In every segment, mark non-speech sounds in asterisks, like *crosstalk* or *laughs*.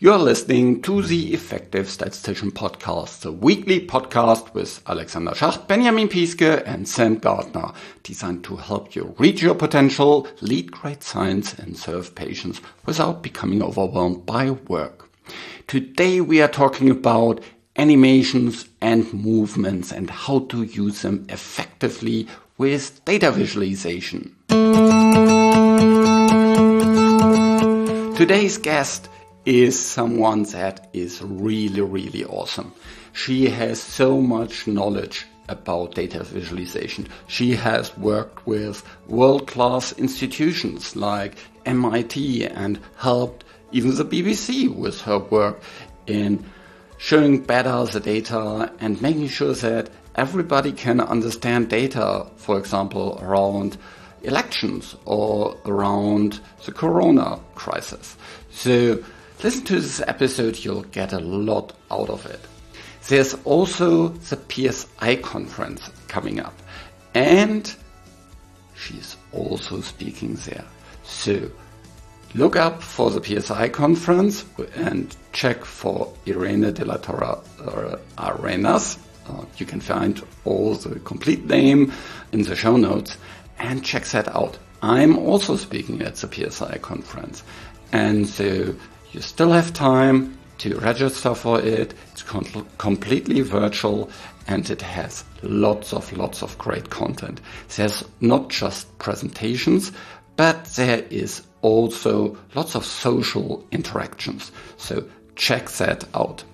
You're listening to the Effective Statistician Podcast, the weekly podcast with Alexander Schacht, Benjamin Piske, and Sam Gardner, designed to help you reach your potential, lead great science, and serve patients without becoming overwhelmed by work. Today we are talking about animations and movements and how to use them effectively with data visualization. Today's guest is someone that is really, really awesome. She has so much knowledge about data visualization. She has worked with world class institutions like MIT and helped even the BBC with her work in showing better the data and making sure that everybody can understand data, for example, around elections or around the corona crisis. So listen to this episode, you'll get a lot out of it. There's also the PSI conference coming up and she's also speaking there. So look up for the PSI conference and check for Irene de la Torre uh, Arenas. Uh, you can find all the complete name in the show notes and check that out. I'm also speaking at the PSI conference. And so you still have time to register for it. It's com- completely virtual and it has lots of lots of great content. There's not just presentations, but there is also lots of social interactions. So check that out.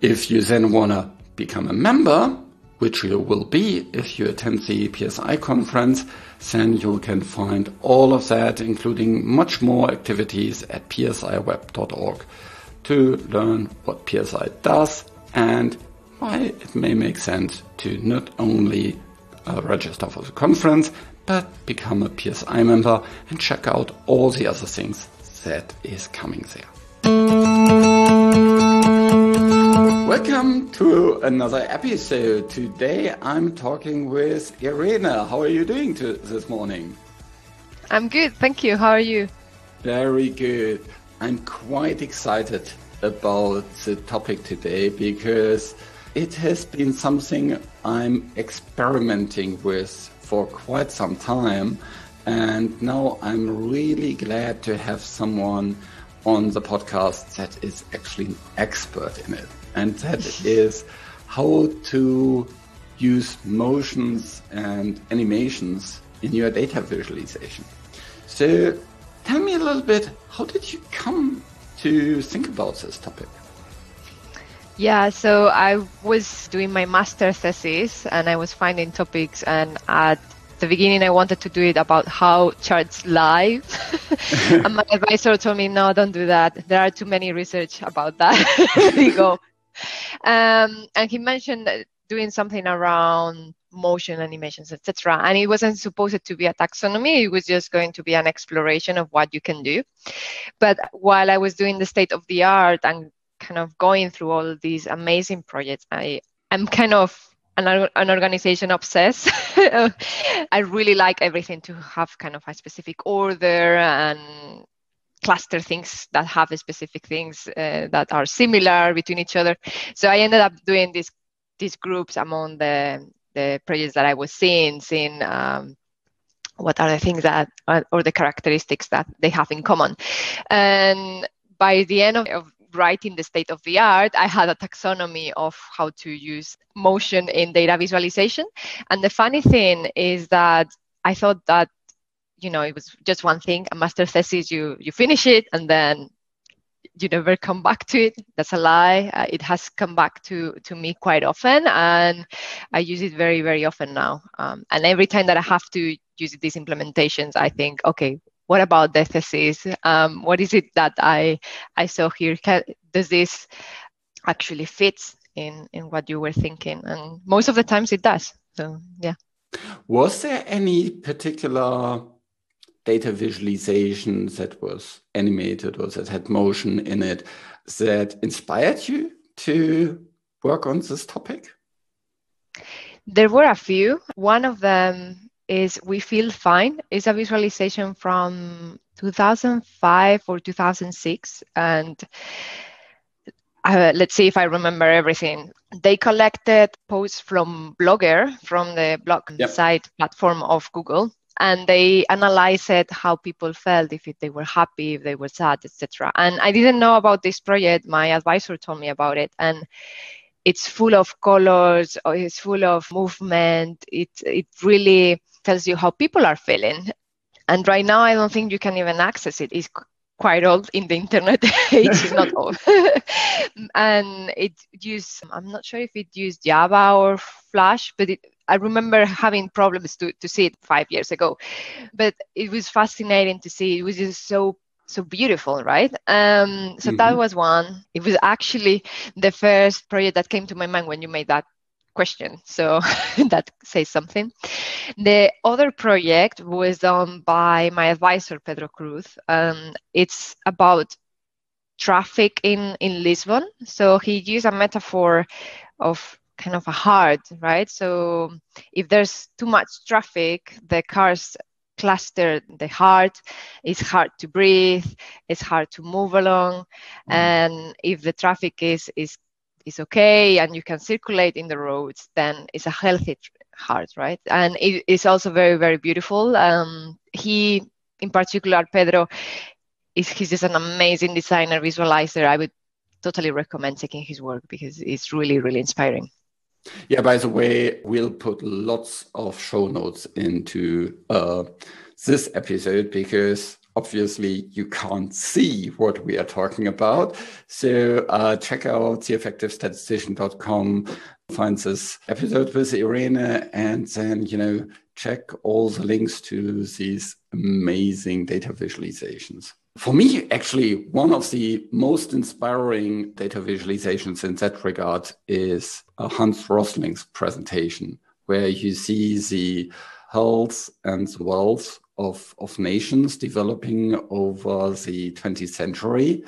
If you then want to become a member, which you will be if you attend the PSI conference, then you can find all of that, including much more activities at psiweb.org to learn what PSI does and why it may make sense to not only uh, register for the conference, but become a PSI member and check out all the other things that is coming there. Welcome to another episode. Today I'm talking with Irena. How are you doing to, this morning? I'm good, thank you. How are you? Very good. I'm quite excited about the topic today because it has been something I'm experimenting with for quite some time. And now I'm really glad to have someone on the podcast that is actually an expert in it and that is how to use motions and animations in your data visualization. So tell me a little bit, how did you come to think about this topic? Yeah, so I was doing my master thesis and I was finding topics and at the beginning I wanted to do it about how charts lie. *laughs* and my advisor told me, no, don't do that. There are too many research about that. *laughs* you go, um, and he mentioned doing something around motion animations, etc. And it wasn't supposed to be a taxonomy, it was just going to be an exploration of what you can do. But while I was doing the state of the art and kind of going through all these amazing projects, I I am kind of an, an organization obsessed. *laughs* I really like everything to have kind of a specific order and cluster things that have specific things uh, that are similar between each other. So I ended up doing these these groups among the the projects that I was seeing, seeing um, what are the things that or the characteristics that they have in common. And by the end of, of writing the state of the art, I had a taxonomy of how to use motion in data visualization. And the funny thing is that I thought that you know it was just one thing a master thesis you you finish it and then you never come back to it. That's a lie. Uh, it has come back to to me quite often and i use it very very often now. Um, and every time that i have to use these implementations i think okay what about the thesis? Um, what is it that i i saw here? Can, does this actually fits in in what you were thinking? And most of the times it does. So yeah. Was there any particular data visualization that was animated or that had motion in it that inspired you to work on this topic? There were a few. One of them is We Feel Fine. It's a visualization from 2005 or 2006 and uh, let's see if I remember everything. They collected posts from Blogger, from the blog yep. site platform of Google, and they analyzed how people felt, if they were happy, if they were sad, etc. And I didn't know about this project. My advisor told me about it, and it's full of colors. It's full of movement. It it really tells you how people are feeling. And right now, I don't think you can even access it. It's quite old in the internet *laughs* age is not old *laughs* and it used i'm not sure if it used java or flash but it, i remember having problems to, to see it five years ago but it was fascinating to see it was just so so beautiful right um, so mm-hmm. that was one it was actually the first project that came to my mind when you made that question. So *laughs* that says something. The other project was done by my advisor, Pedro Cruz. Um, it's about traffic in, in Lisbon. So he used a metaphor of kind of a heart, right? So if there's too much traffic, the cars cluster the heart it's hard to breathe it's hard to move along mm. and if the traffic is is is okay and you can circulate in the roads, then it's a healthy heart, right? And it is also very, very beautiful. Um, he, in particular, Pedro, is he's just an amazing designer, visualizer. I would totally recommend taking his work because it's really, really inspiring. Yeah, by the way, we'll put lots of show notes into uh, this episode because obviously you can't see what we are talking about. So uh, check out theeffectivestatistician.com, find this episode with Irene, and then, you know, check all the links to these amazing data visualizations. For me, actually, one of the most inspiring data visualizations in that regard is uh, Hans Rosling's presentation, where you see the health and wealth of, of nations developing over the 20th century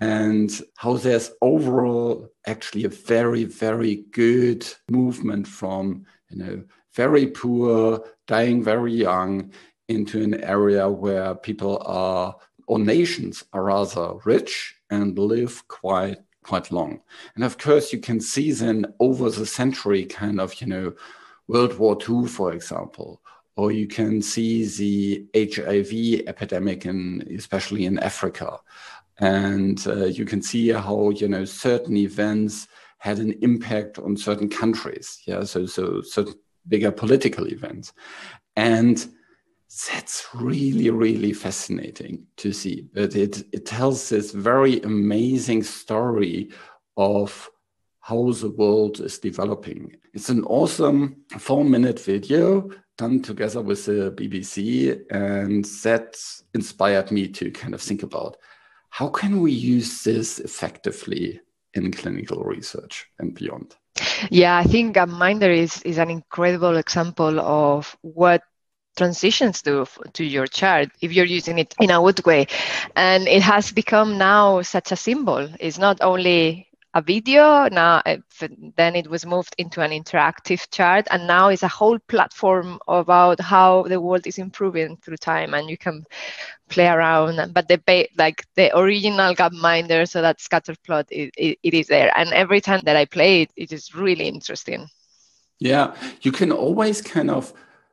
and how there's overall actually a very very good movement from you know very poor dying very young into an area where people are or nations are rather rich and live quite quite long. And of course you can see then over the century kind of you know world war ii for example or you can see the HIV epidemic in especially in Africa, and uh, you can see how you know certain events had an impact on certain countries. Yeah, so so certain bigger political events, and that's really really fascinating to see. But it it tells this very amazing story of how the world is developing. It's an awesome four minute video done together with the BBC, and that inspired me to kind of think about how can we use this effectively in clinical research and beyond. Yeah, I think uh, Gapminder is is an incredible example of what transitions to to your chart if you're using it in a good way and it has become now such a symbol it's not only a video now eh, then it was moved into an interactive chart and now it's a whole platform about how the world is improving through time and you can play around but the like the original gapminder so that scatter plot it, it, it is there and every time that i play it it is really interesting. Yeah you can always kind of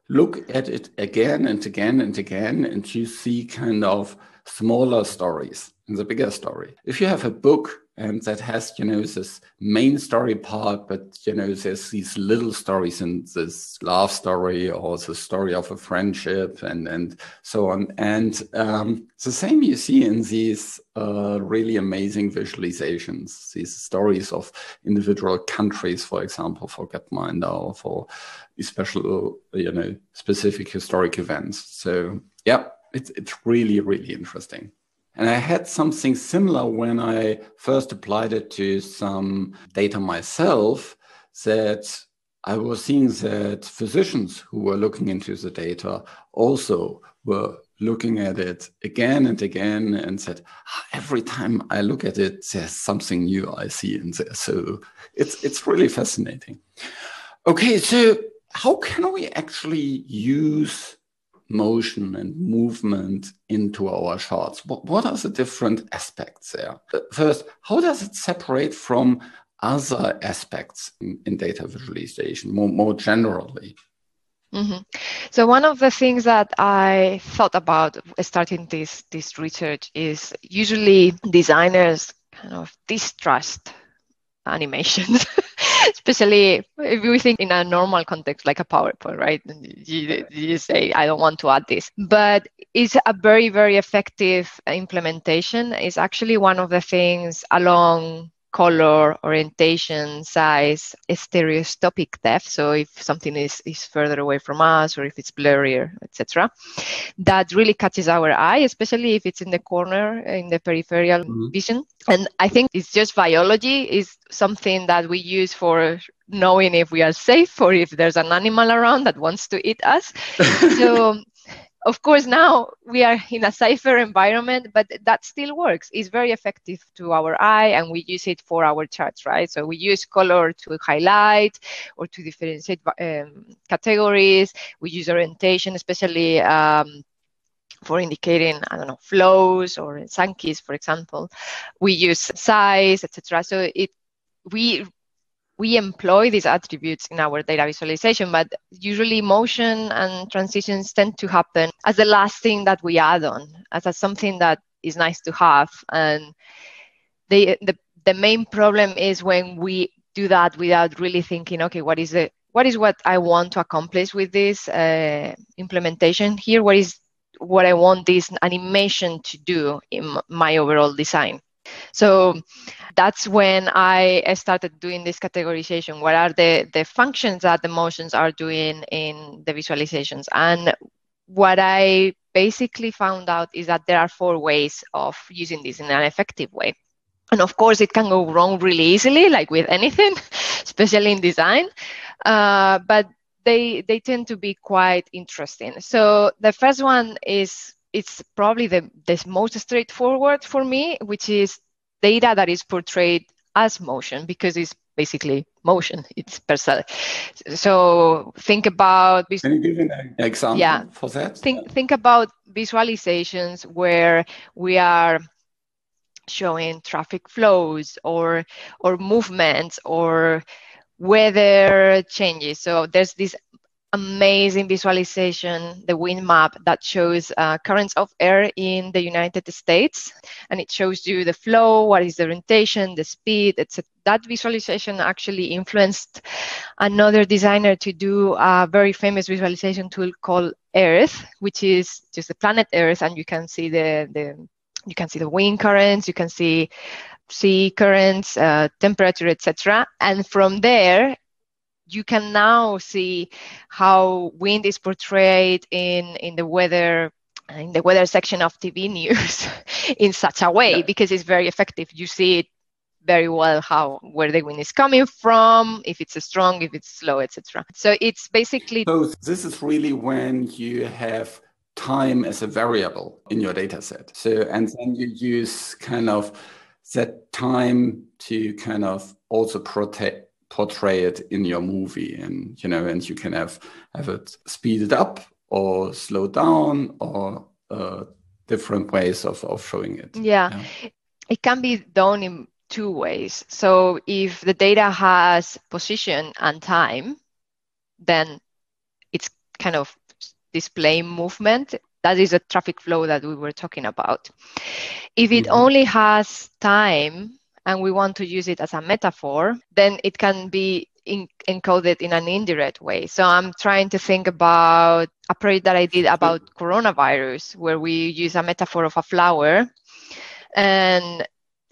look at it again and again and again and you see kind of smaller stories in the bigger story. If you have a book and that has you know this main story part but you know there's these little stories in this love story or the story of a friendship and and so on. And um, the same you see in these uh, really amazing visualizations these stories of individual countries for example for gapminder or for special you know specific historic events. So yeah it's, it's really really interesting and I had something similar when I first applied it to some data myself that I was seeing that physicians who were looking into the data also were looking at it again and again and said, ah, every time I look at it, there's something new I see in there. So it's it's really fascinating. Okay, so how can we actually use motion and movement into our. What, what are the different aspects there? First, how does it separate from other aspects in, in data visualization more, more generally? Mm-hmm. So one of the things that I thought about starting this this research is usually designers kind of distrust *laughs* animations, especially if we think in a normal context like a PowerPoint, right? You, you say, I don't want to add this. But it's a very, very effective implementation. It's actually one of the things along color, orientation, size, stereoscopic depth. So if something is, is further away from us or if it's blurrier, etc., that really catches our eye, especially if it's in the corner in the peripheral mm-hmm. vision. And I think it's just biology is something that we use for knowing if we are safe or if there's an animal around that wants to eat us. *laughs* so of course now we are in a safer environment but that still works. It's very effective to our eye and we use it for our charts right? So we use color to highlight or to differentiate um, categories. We use orientation especially um, for indicating i don't know flows or Sankey's for example. We use size etc so it we we employ these attributes in our data visualization, but usually motion and transitions tend to happen as the last thing that we add on, as a, something that is nice to have. And they, the, the main problem is when we do that without really thinking, okay, what is the What is what I want to accomplish with this uh, implementation here? What is what I want this animation to do in my overall design? So that's when I started doing this categorization. What are the, the functions that the motions are doing in the visualizations? And what I basically found out is that there are four ways of using this in an effective way. And of course, it can go wrong really easily, like with anything, *laughs* especially in design. Uh, but they they tend to be quite interesting. So the first one is it's probably the, the most straightforward for me, which is data that is portrayed as motion because it's basically motion. *laughs* It's per se. So think about. Can you give an example yeah, for that? Think think about visualizations where we are showing traffic flows or or movements or weather changes. So there's this amazing visualization, the wind map that shows uh, currents of air in the United States. And it shows you the flow, what is the orientation, the speed, etc. That visualization actually influenced another designer to do a very famous visualization tool called Earth, which is just the planet Earth, and you can see the, the you can see the wind currents, you can see sea currents, uh, temperature, etc. And from there, you can now see how wind is portrayed in in the weather in the weather section of TV news *laughs* in such a way yeah. because it's very effective. You see it very well how where the wind is coming from, if it's strong, if it's slow, etc. So it's basically so this is really when you have time as a variable in your data set. So and then you use kind of that time to kind of also protect portray it in your movie. And you know and you can have have it speeded up or slowed down or uh, different ways of, of showing it. Yeah. yeah. It can be done in two ways. So if the data has position and time then it's kind of display movement. That is a traffic flow that we were talking about. If it mm-hmm. only has time and we want to use it as a metaphor, then it can be in, encoded in an indirect way. So I'm trying to think about a project that I did about coronavirus, where we use a metaphor of a flower. And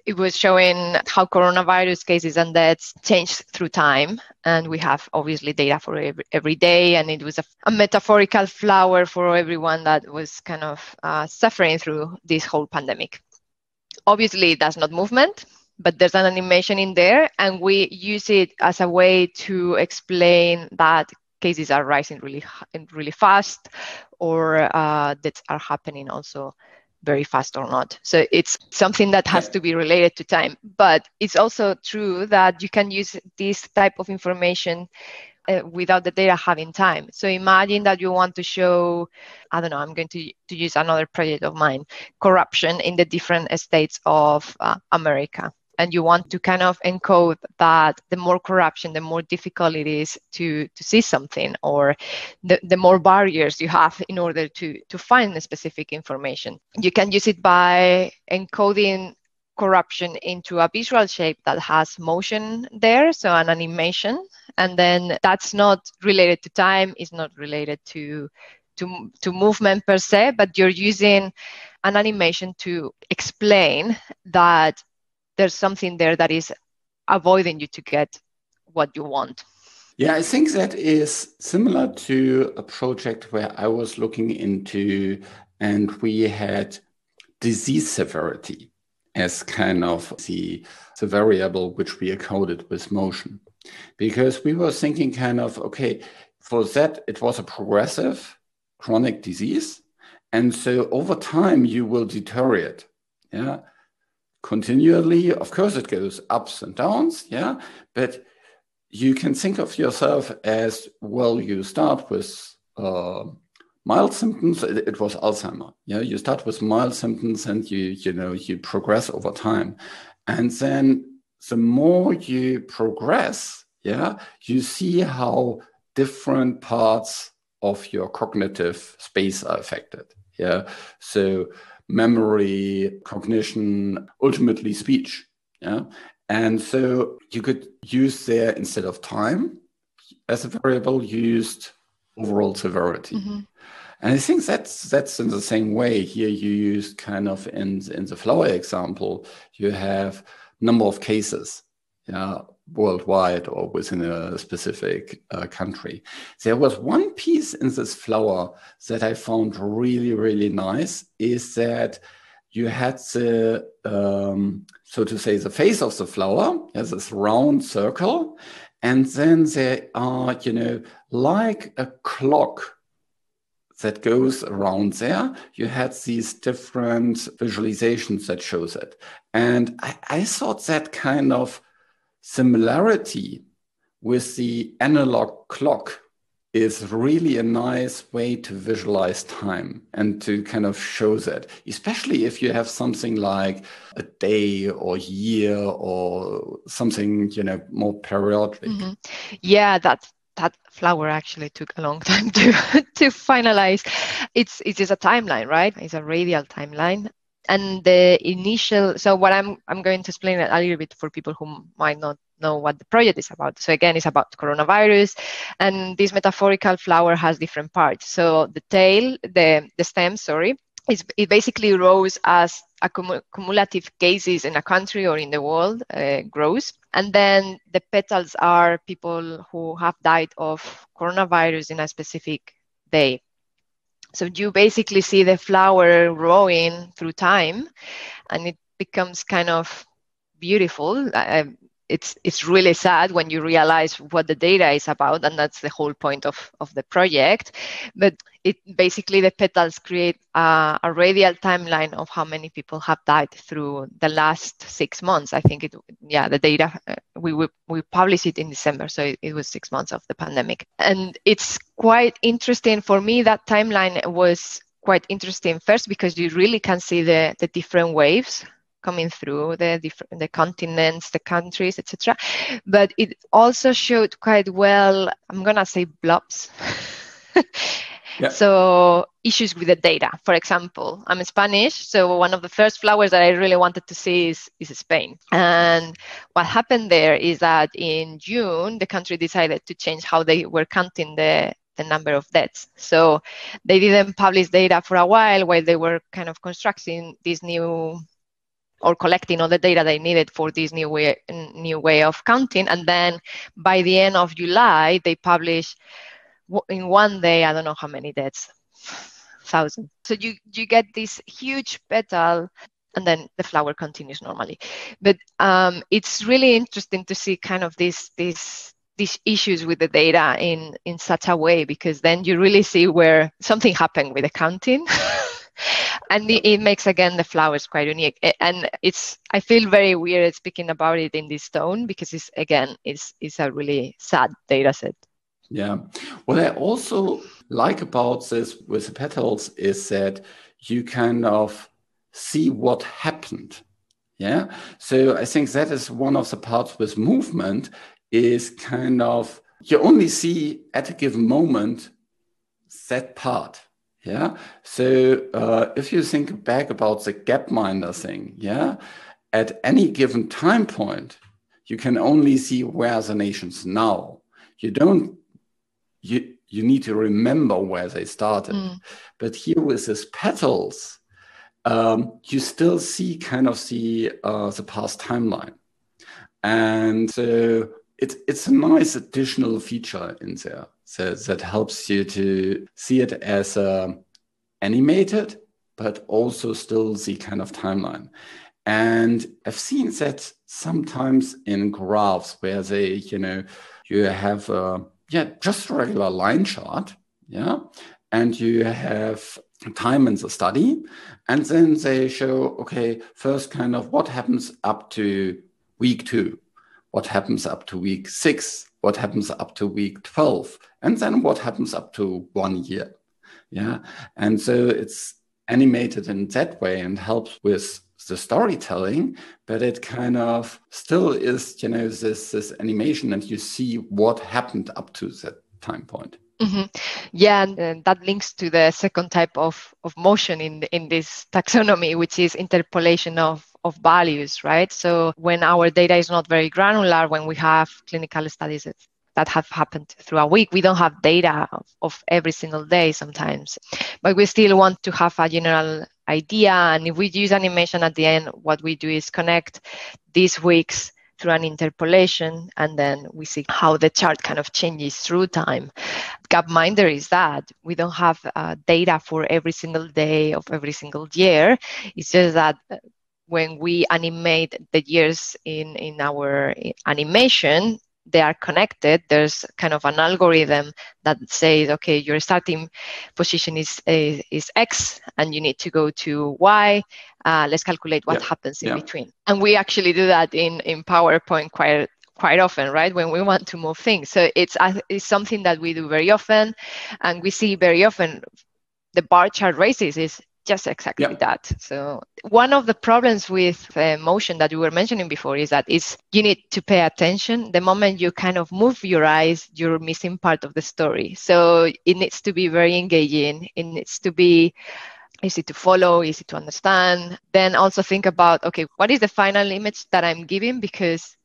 it was showing how coronavirus cases and deaths changed through time. And we have obviously data for every, every day. And it was a, a, metaphorical flower for everyone that was kind of uh, suffering through this whole pandemic. Obviously, that's not movement but there's an animation in there and we use it as a way to explain that cases are rising really really fast or uh, that are happening also very fast or not so it's something that has to be related to time but it's also true that you can use this type of information uh, without the data having time. So imagine that you want to show, I don't know, I'm going to, to use another project of mine, corruption in the different states of uh, America. And you want to kind of encode that the more corruption, the more difficult it is to, to see something, or the, the more barriers you have in order to, to find the specific information. You can use it by encoding corruption into a visual shape that has motion there, so an animation. And then that's not related to time, it's not related to to, to movement per se, but you're using an animation to explain that there's something there that is avoiding you to get what you want. Yeah, I think that is similar to a project where I was looking into, and we had disease severity as kind of the, the variable which we encoded with motion. Because we were thinking kind of, okay, for that, it was a progressive chronic disease. And so over time, you will deteriorate. Yeah. Continually, of course, it goes ups and downs. Yeah. But you can think of yourself as well, you start with uh, mild symptoms it, it, was alzheimer yeah you start with mild symptoms and you you know you progress over time and then the more you progress yeah you see how different parts of your cognitive space are affected yeah so memory cognition ultimately speech yeah and so you could use there instead of time as a variable used overall severity mm-hmm. And I think that's that's in the same way here. You use kind of in in the flower example, you have number of cases, yeah, worldwide or within a specific uh, country. There was one piece in this flower that I found really really nice. Is that you had the um, so to say the face of the flower as this round circle, and then there are you know like a clock that goes around there, you had these different visualizations that shows it. And I, I thought that kind of similarity with the analog clock is really a nice way to visualize time and to kind of show that, especially if you have something like a day or year or something, you know, more periodic. Mm-hmm. Yeah, that's that flower actually took a long *laughs* time to to finalize. It's it is a timeline, right? It's a radial timeline. And the initial so what I'm I'm going to explain a little bit for people who might not know what the project is about. So again, it's about coronavirus, and this metaphorical flower has different parts. So the tail, the the stem, sorry, it's, it basically grows as cumulative cases in a country or in the world uh, grows. And then the petals are people who have died of coronavirus in a specific day. So you basically see the flower growing through time and it becomes kind of beautiful. Uh, it's it's really sad when you realize what the data is about and that's the whole point of, of the project. But it basically the petals create a, a, radial timeline of how many people have died through the last six months. I think it yeah the data uh, we we, we published it in december so it, it was six months of the pandemic. And it's quite interesting for me that timeline was quite interesting first because you really can see the the different waves coming through the different the continents, the countries, etc. But it also showed quite well. I'm gonna say blobs. *laughs* Yeah. So issues with the data. For example, I'm Spanish, so one of the first flowers that I really wanted to see is, is Spain. And what happened there is that in June, the country decided to change how they were counting the the number of deaths. So they didn't publish data for a while while they were kind of constructing this new or collecting all the data they needed for this new way new way of counting. And then by the end of july they publish in one day i don't know how many deaths thousand. So you you get this huge petal and then the flower continues normally. But um, it's really interesting to see kind of this this these issues with the data in in such a way because then you really see where something happened with the counting *laughs* and it makes again the flowers quite unique and it's i feel very weird speaking about it in this tone because it's again it's it's a really sad data set Yeah. What I also like about this with the petals is that you kind of see what happened. Yeah. So I think that is one of the parts with movement is kind of you only see at a given moment that part. Yeah. So uh, if you think back about the Gapminder thing, yeah, at any given time point, you can only see where the nations now. You don't you you need to remember where they started. Mm. But here with these petals, um, you still see kind of the uh, the past timeline, and uh, it's it's a nice additional feature in there that, that helps you to see it as uh, animated, but also still the kind of timeline. And I've seen that sometimes in graphs where they, you know, you have a yeah, just a regular line chart. Yeah. And you have time in the study. And then they show, okay, first kind of what happens up to week two, what happens up to week six, what happens up to week 12, and then what happens up to one year. Yeah. And so it's animated in that way and helps with the storytelling, but it kind of still is, you know, this this animation, and you see what happened up to that time point. Mm-hmm. Yeah, and, and, that links to the second type of, of motion in in this taxonomy, which is interpolation of of values, right? So when our data is not very granular, when we have clinical studies that have happened through a week. We don't have data of, of, every single day sometimes, but we still want to have a general idea. And if we use animation at the end, what we do is connect these weeks through an interpolation, and then we see how the chart kind of changes through time. Gapminder is that we don't have uh, data for every single day of every single year. It's just that when we animate the years in in our animation they are connected, there's kind of an algorithm that says, okay, your starting position is is, is X, and you need to go to Y. Uh, let's calculate what yeah. happens in yeah. between. And we actually do that in in PowerPoint quite quite often, right? When we want to move things. So it's it's something that we do very often, and we see very often the bar chart races is just exactly that. So one of the problems with uh, motion that you were mentioning before is that is you need to pay attention. The moment you kind of move your eyes, you're missing part of the story. So it needs to be very engaging. It needs to be easy to follow, easy to understand. Then also think about okay, what is the final image that I'm giving because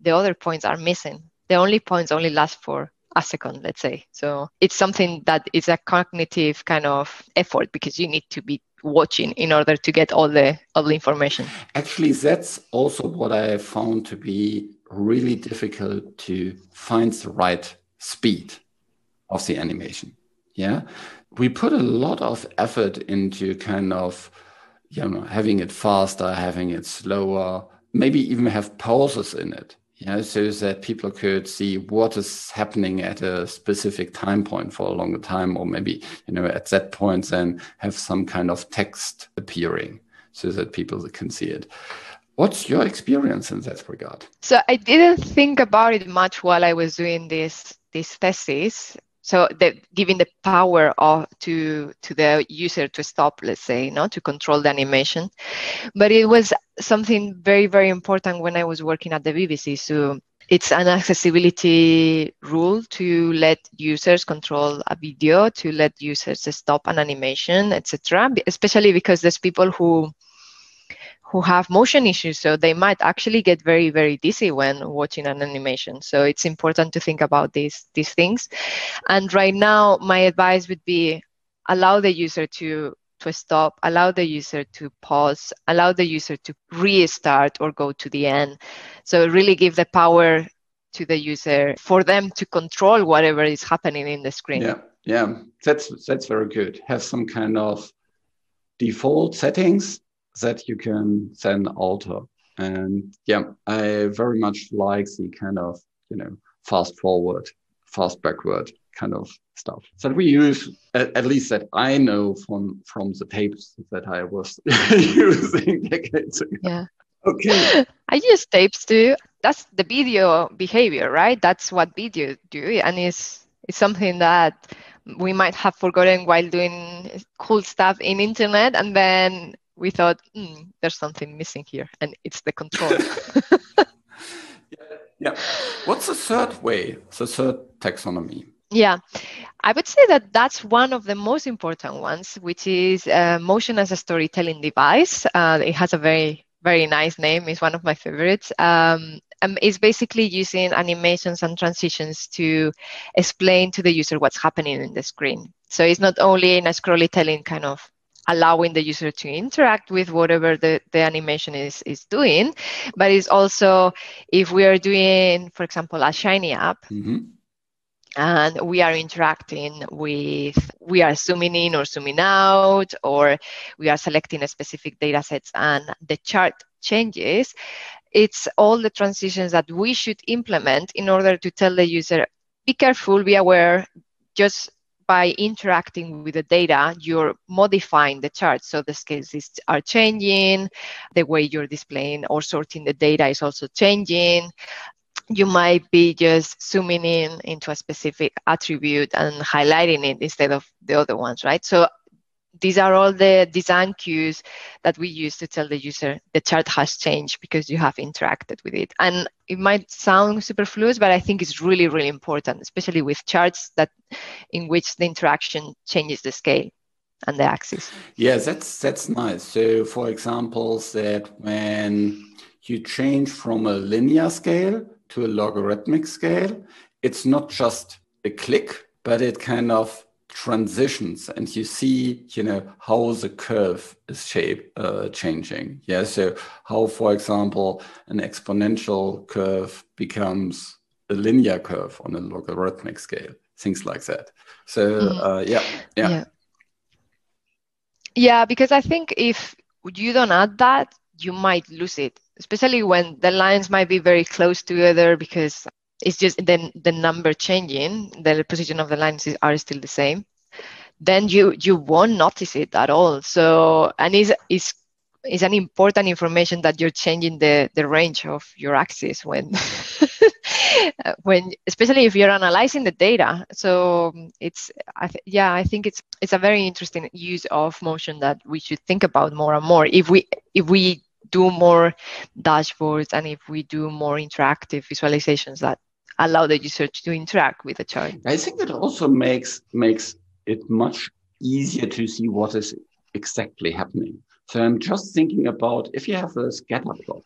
the other points are missing. The only points only last for a second, let's say. So it's something that is a cognitive kind of effort because you need to be watching in order to get all the all the information. Actually, that's also what I found to be really difficult to find the right speed of the animation. Yeah. We put a lot of effort into kind of you know having it faster, having it slower, maybe even have pauses in it know, so that people could see what is happening at a specific time point for a longer time, or maybe, you know, at that point, then have some kind of text appearing so that people can see it. What's your experience in that regard? So I didn't think about it much while I was doing this this thesis so the, giving the power of to to the user to stop let's say you know to control the animation. But it was something very very important when i was working at the bbc so it's an accessibility rule to let users control a video to let users stop an animation etc especially because there's people who who have motion issues so they might actually get very very dizzy when watching an animation. So it's important to think about these these things. And right now my advice would be allow the user to to stop allow the user to pause allow the user to restart or go to the end. So really give the power to the user for them to control whatever is happening in the screen. Yeah yeah. That's that's very good. Have some kind of default settings that you can then alter. And yeah, I very much like the kind of, you know, fast forward, fast backward kind of stuff that we use, at, at least that I know from from the tapes that I was *laughs* using decades ago. Yeah. Okay. *laughs* I use tapes too. That's the video behavior, right? That's what video do, and it's It's something that we might have forgotten while doing cool stuff in internet and then we thought mm, there's something missing here and it's the control. *laughs* Yeah. yeah. What's the third way the third taxonomy? Yeah. I would say that that's one of the most important ones which is uh, motion as a storytelling device. Uh, it has a very very nice name. It's one of my favorites. Um, um, is basically using animations and transitions to explain to the user what's happening in the screen. So it's not only in a scrolly telling kind of allowing the user to interact with whatever the, the animation is, is doing, but it's also if we are doing, for example, a Shiny app, mm-hmm. and we are interacting with, we are zooming in or zooming out, or we are selecting a specific data sets and the chart changes, it's all the transitions that we should implement in order to tell the user, be careful, be aware, just by interacting with the data, you're modifying the chart. So the scales are changing, the way you're displaying or sorting the data is also changing. You might be just zooming in into a specific attribute and highlighting it instead of the other ones, right? So these are all the design cues that we use to tell the user the chart has changed because you have interacted with it. And it might sound superfluous, but I think it's really, really important, especially with charts that in which the interaction changes the scale and the axis. Yeah, that's that's nice. So for example, that when you change from a linear scale to a logarithmic scale, it's not just a click, but it kind of transitions and you see you know how the curve is shape uh, changing. Yeah so how for example an exponential curve becomes a linear curve on a logarithmic scale things like that. So mm. uh, yeah, yeah. Yeah. Yeah because i think if you don't add that you might lose it especially when the lines might be very close together because it's just then the number changing, the position of the lines are still the same, then you you won't notice it at all. So and is is is an important information that you're changing the the range of your axis when *laughs* when especially if you're analyzing the data. So it's I th- yeah i think it's it's a very interesting use of motion that we should think about more and more. If we if we do more dashboards and if we do more interactive visualizations that allow the user to interact with the chart. I think that also makes makes it much easier to see what is exactly happening. So I'm just thinking about if you have a scatter plot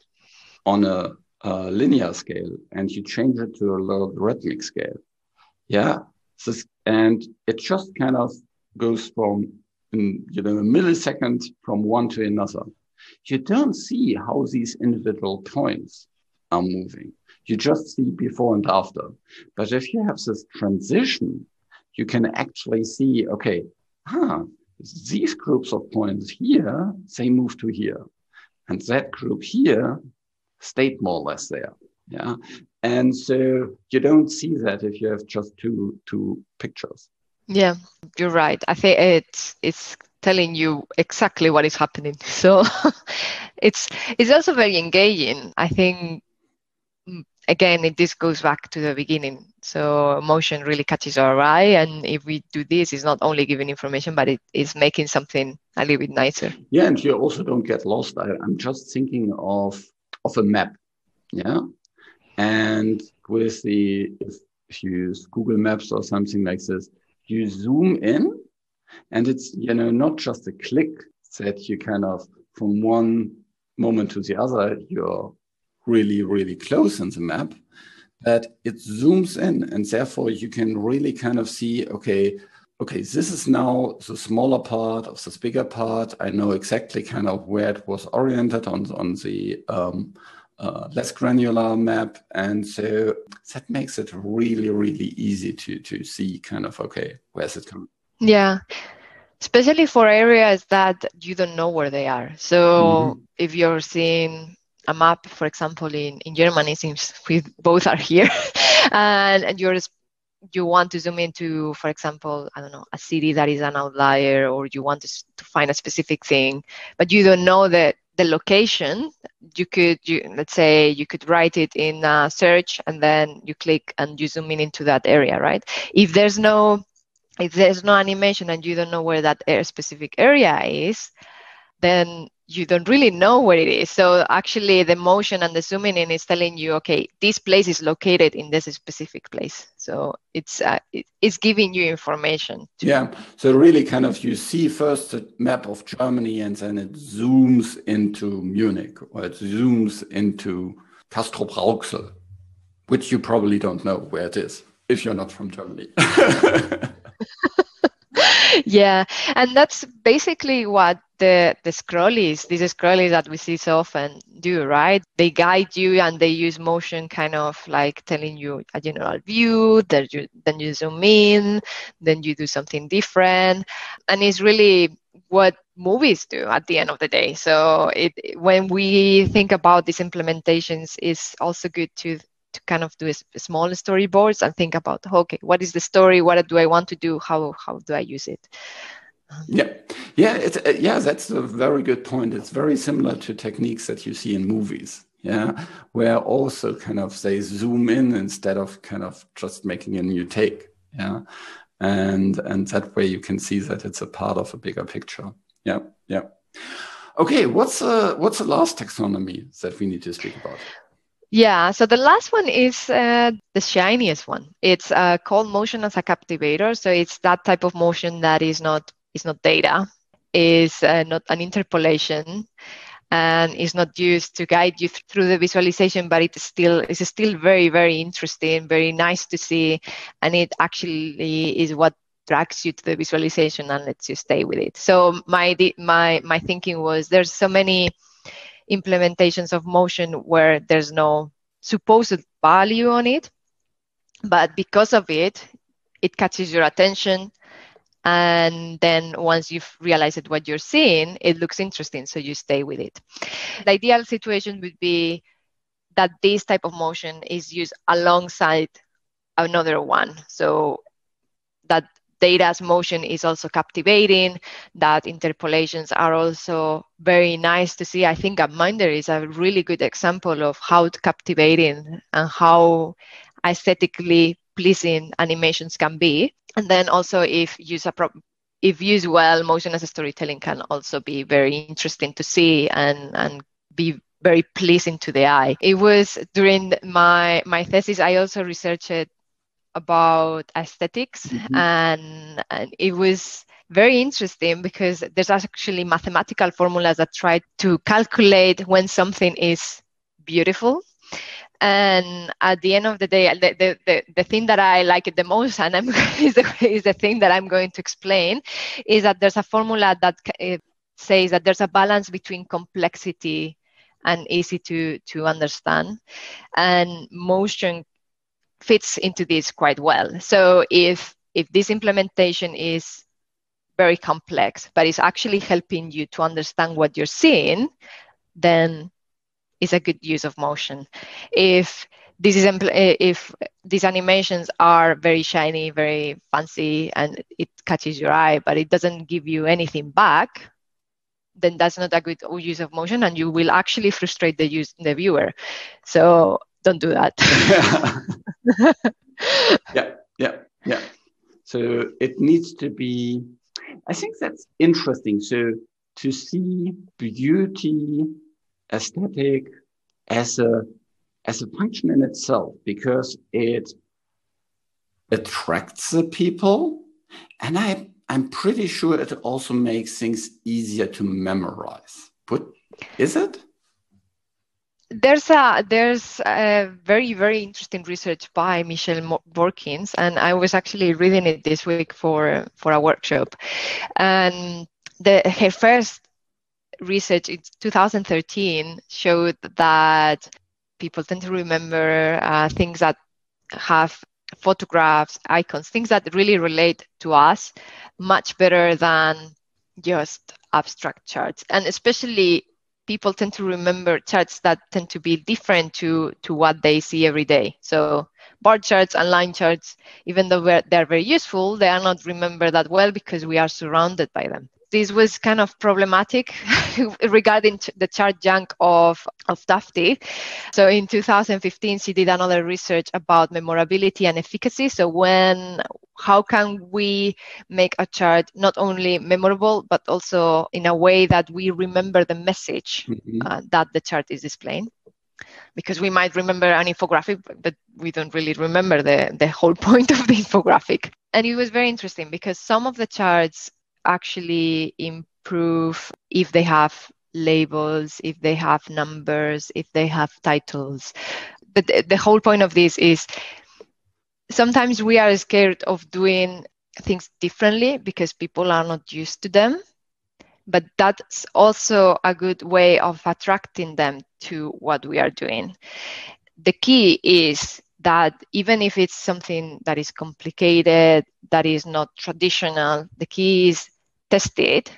on a, a linear scale and you change it to a logarithmic scale, yeah, so, and it just kind of goes from in, you know a millisecond from one to another. You don't see how these individual points are moving. You just see before and after. But if you have this transition, you can actually see, okay, ah, these groups of points here, they move to here. And that group here stayed more or less there. Yeah. And so you don't see that if you have just two two pictures. Yeah, you're right. I think it's it's telling you exactly what is happening. So *laughs* it's it's also very engaging. I think again, it, this goes back to the beginning. So motion really catches our eye, and if we do this, it's not only giving information, but it is making something a little bit nicer. Yeah, and you also don't get lost. I, I'm just thinking of of a map, yeah, and with the if, if you use Google Maps or something like this, you zoom in, and it's you know not just a click that you kind of from one moment to the other you're really, really close in the map, but it zooms in and therefore you can really kind of see, okay, okay, this is now the smaller part of this bigger part. I know exactly kind of where it was oriented on, on the um, uh, less granular map. And so that makes it really, really easy to, to see kind of, okay, where's it coming? Yeah especially for areas that you don't know where they are. So mm-hmm. if you're seeing a map, for example, in, in Germany, since we both are here, *laughs* and, and you're you want to zoom into, for example, I don't know, a city that is an outlier, or you want to, to find a specific thing, but you don't know that the location. You could you, let's say you could write it in a search and then you click and you zoom in into that area right? If there's no if there's no animation and you don't know where that specific area is then you don't really know where it is. So actually, the motion and the zooming in is telling you, okay, this place is located in this specific place. So it's uh, it's giving you information. Yeah. So really, kind of, you see first a map of Germany, and then it zooms into Munich, or it zooms into Castrop Rauxel, which you probably don't know where it is if you're not from Germany. *laughs* yeah, and that's basically what the the scrollies, these scrollies that we see so often do, right? They guide you and they use motion kind of like telling you a general view, then you then you zoom in, then you do something different. And it's really what movies do at the end of the day. So it when we think about these implementations, it's also good to to kind of do a, small storyboards and think about okay, what is the story? What do I want to do? How how do I use it? Yeah, yeah, it's uh, yeah. That's a very good point. It's very similar to techniques that you see in movies. Yeah, where also kind of they zoom in instead of kind of just making a new take. Yeah, and and that way you can see that it's a part of a bigger picture. Yeah, yeah. Okay, what's uh what's the last taxonomy that we need to speak about? Yeah, so the last one is uh, the shiniest one. It's uh, called motion as a captivator. So it's that type of motion that is not is not data, is uh, not an interpolation, and is not used to guide you th- through the visualization, but it still is still very very interesting, very nice to see, and it actually is what drags you to the visualization and lets you stay with it. So my my my thinking was there's so many implementations of motion where there's no supposed value on it, but because of it, it catches your attention. And then once you've realized what you're seeing it looks interesting so you stay with it. The ideal situation would be that this type of motion is used alongside another one. So data's motion is also captivating that interpolations are also very nice to see i think Gapminder is a really good example of how captivating and how aesthetically pleasing animations can be. And then also if used if used well, motion as a storytelling can also be very interesting to see and, and be very pleasing to the eye. It was during my my thesis I also researched about esthetics mm-hmm. and, and it was very interesting because there's actually mathematical formulas that try to calculate when something is beautiful and at the end of the day the, the, the, the thing that i like the most and I'm, *laughs* is, the, is the thing that i'm going to explain is that there's a formula that says that there's a balance between complexity and easy to to understand and motion fits into this quite well so if if this implementation is very complex but it's actually helping you to understand what you're seeing then it's a good use of motion. If this is eh, if these animations are very shiny, very fancy, and it catches your eye, but it doesn't give you anything back, then that's not a good use of motion, and you will actually frustrate the use the viewer. So don't do that. *laughs* *laughs* *laughs* yeah, yeah, yeah. So it needs to be. I think that's interesting. So to see beauty aesthetic as a as a function in itself because it attracts the people and i i'm pretty sure it also makes things easier to memorize but is it there's a there's a very very interesting research by Michelle Borkins, and I was actually reading it this week for for a workshop, and the her first research in 2013 showed that people tend to remember uh, things that have photographs, icons, things that really relate to us much better than just abstract charts. And especially people tend to remember charts that tend to be different to, to what they see every day. So bar charts and line charts, even though they're very useful, they are not remembered that well because we are surrounded by them. This was kind of problematic *laughs* regarding the chart junk of, of Tufte. So in 2015, she did another research about memorability and efficacy. So when, how can we make a chart not only memorable, but also in a way that we remember the message mm-hmm. uh, that the chart is displaying? because we might remember an infographic, but we don't really remember the, the whole *laughs* point of the infographic. And it was very interesting because some of the charts actually improve if they have labels, if they have numbers, if they have titles. But the, the whole point of this is sometimes we are scared of doing things differently because people are not used to them but that's also a good way of attracting them to what we are doing. The key is that even if it's something that is complicated, that is not traditional, the key is test it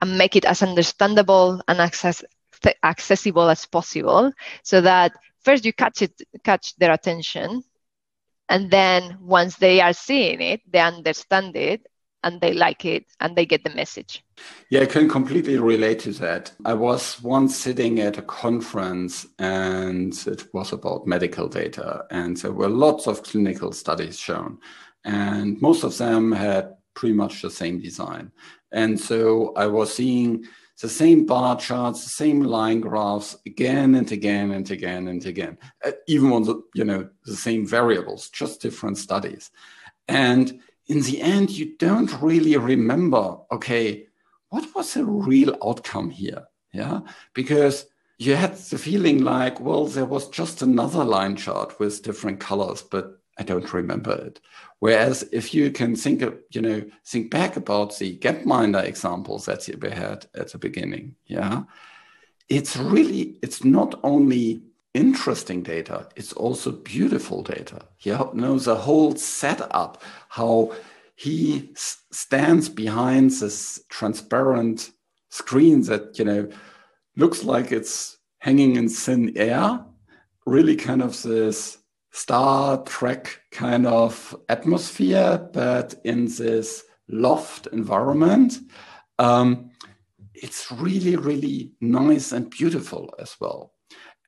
and make it as understandable and access, accessible as possible so that first you catch it catch their attention and then once they are seeing it they understand it and they like it and they get the message. Yeah, I can completely relate to that. I was once sitting at a conference and it was about medical data, and there were lots of clinical studies shown, and most of them had pretty much the same design. And so I was seeing the same bar charts, the same line graphs again and again and again and again, uh, even on the you know the same variables, just different studies. And in the end, you don't really remember, okay, what was the real outcome here? Yeah, because you had the feeling like, well, there was just another line chart with different colors, but I don't remember it. Whereas if you can think of, you know, think back about the Gapminder examples that we had at the beginning, yeah, it's really, it's not only interesting data. It's also beautiful data. He knows the whole setup, how he stands behind this transparent screen that, you know, looks like it's hanging in thin air, really kind of this Star Trek kind of atmosphere, but in this loft environment. Um, it's really, really nice and beautiful as well.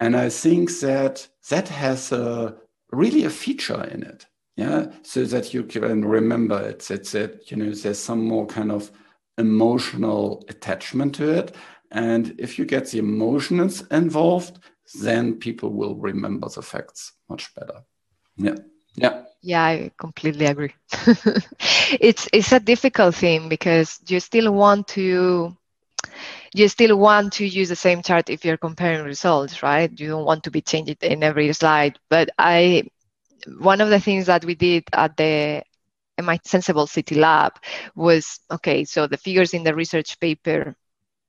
And I think that that has a, really a feature in it. Yeah. So that you can remember it. That, that, you know, there's some more kind of emotional attachment to it. And if you get the emotions involved, then people will remember the facts much better. Yeah. Yeah. Yeah, I completely agree. *laughs* it's it's a difficult thing because you still want to you still want to use the same chart if you're comparing results, right? You don't want to be changing in every slide. But I, one of the things that we did at the MIT Senseable City Lab was okay. So the figures in the research paper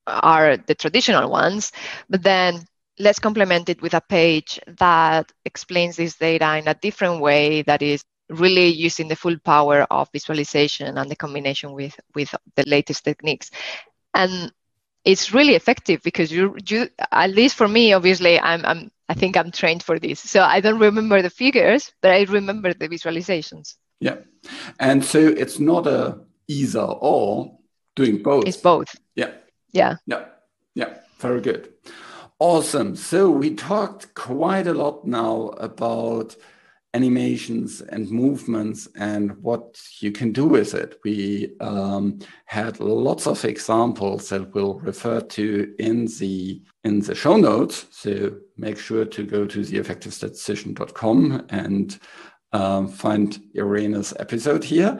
are the traditional ones, but then let's complement it with a page that explains this data in a different way that is really using the full power of visualization and the combination with with the latest techniques and it's really effective because you, you at least for me obviously I'm, I'm i think i'm trained for this. So i don't remember the figures but i remember the visualizations. Yeah. And so it's not a either or doing both. It's both. Yeah. Yeah. Yeah. Yeah. Very good. Awesome. So we talked quite a lot now about animations and movements and what you can do with it. We um, had lots of examples that we'll refer to in the in the show notes. So make sure to go to theeffectivestatistician.com and um, find Irene's episode here.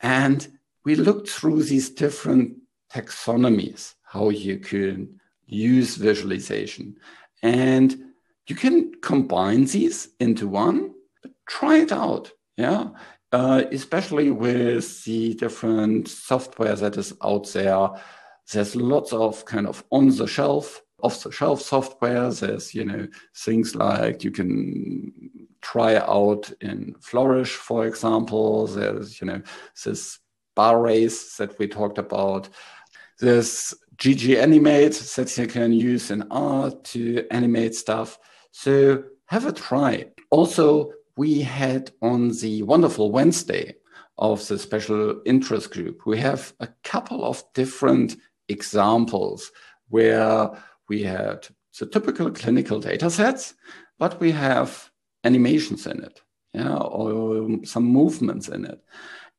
And we looked through these different taxonomies, how you can use visualization. And you can combine these into one try it out. Yeah. Uh, especially with the different software that is out there. There's lots of kind of on the shelf, off the shelf software. There's, you know, things like you can try out in Flourish, for example. There's, you know, this bar race that we talked about. There's gganimate that you can use in R to animate stuff. So have a try. Also, we had on the wonderful Wednesday of the special interest group, we have a couple of different examples where we had the typical clinical data sets, but we have animations in it, yeah, or some movements in it.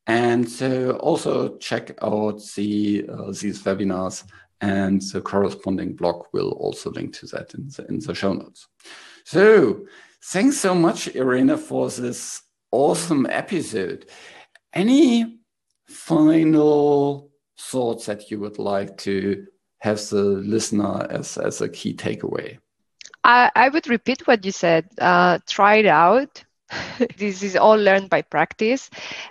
And so also check out the uh, these webinars and the corresponding blog will also link to that in the, in the show notes. So thanks so much, Irina, for this awesome episode. Any final thoughts that you would like to have the listener as, as a key takeaway? I, I would repeat what you said. Uh, try it out. *laughs* this is all learned by practice,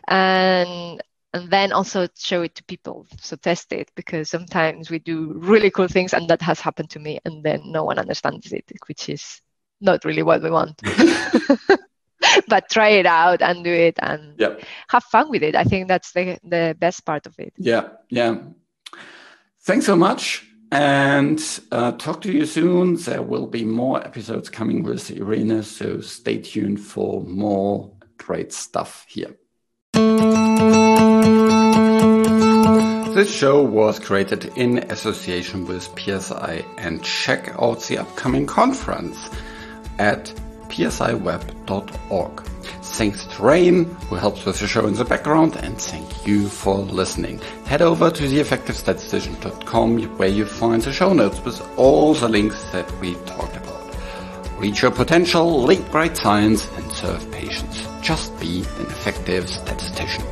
and and then also show it to people. So test it because sometimes we do really cool things, and that has happened to me, and then no one understands it, which is not really what we want. *laughs* but try it out and do it and yep. have fun with it. I think that's the the best part of it. Yeah, yeah. Thanks so much. And uh, talk to you soon. There will be more episodes coming with Irene, so stay tuned for more great stuff here. This show was created in association with PSI and check out the upcoming conference at psiweb.org. Thanks to Rain, who helps with the show in the background, and thank you for listening. Head over to theeffectivestatistician.com where you find the show notes with all the links that we talked about. Reach your potential, link great science, and serve patients. Just be an effective statistician.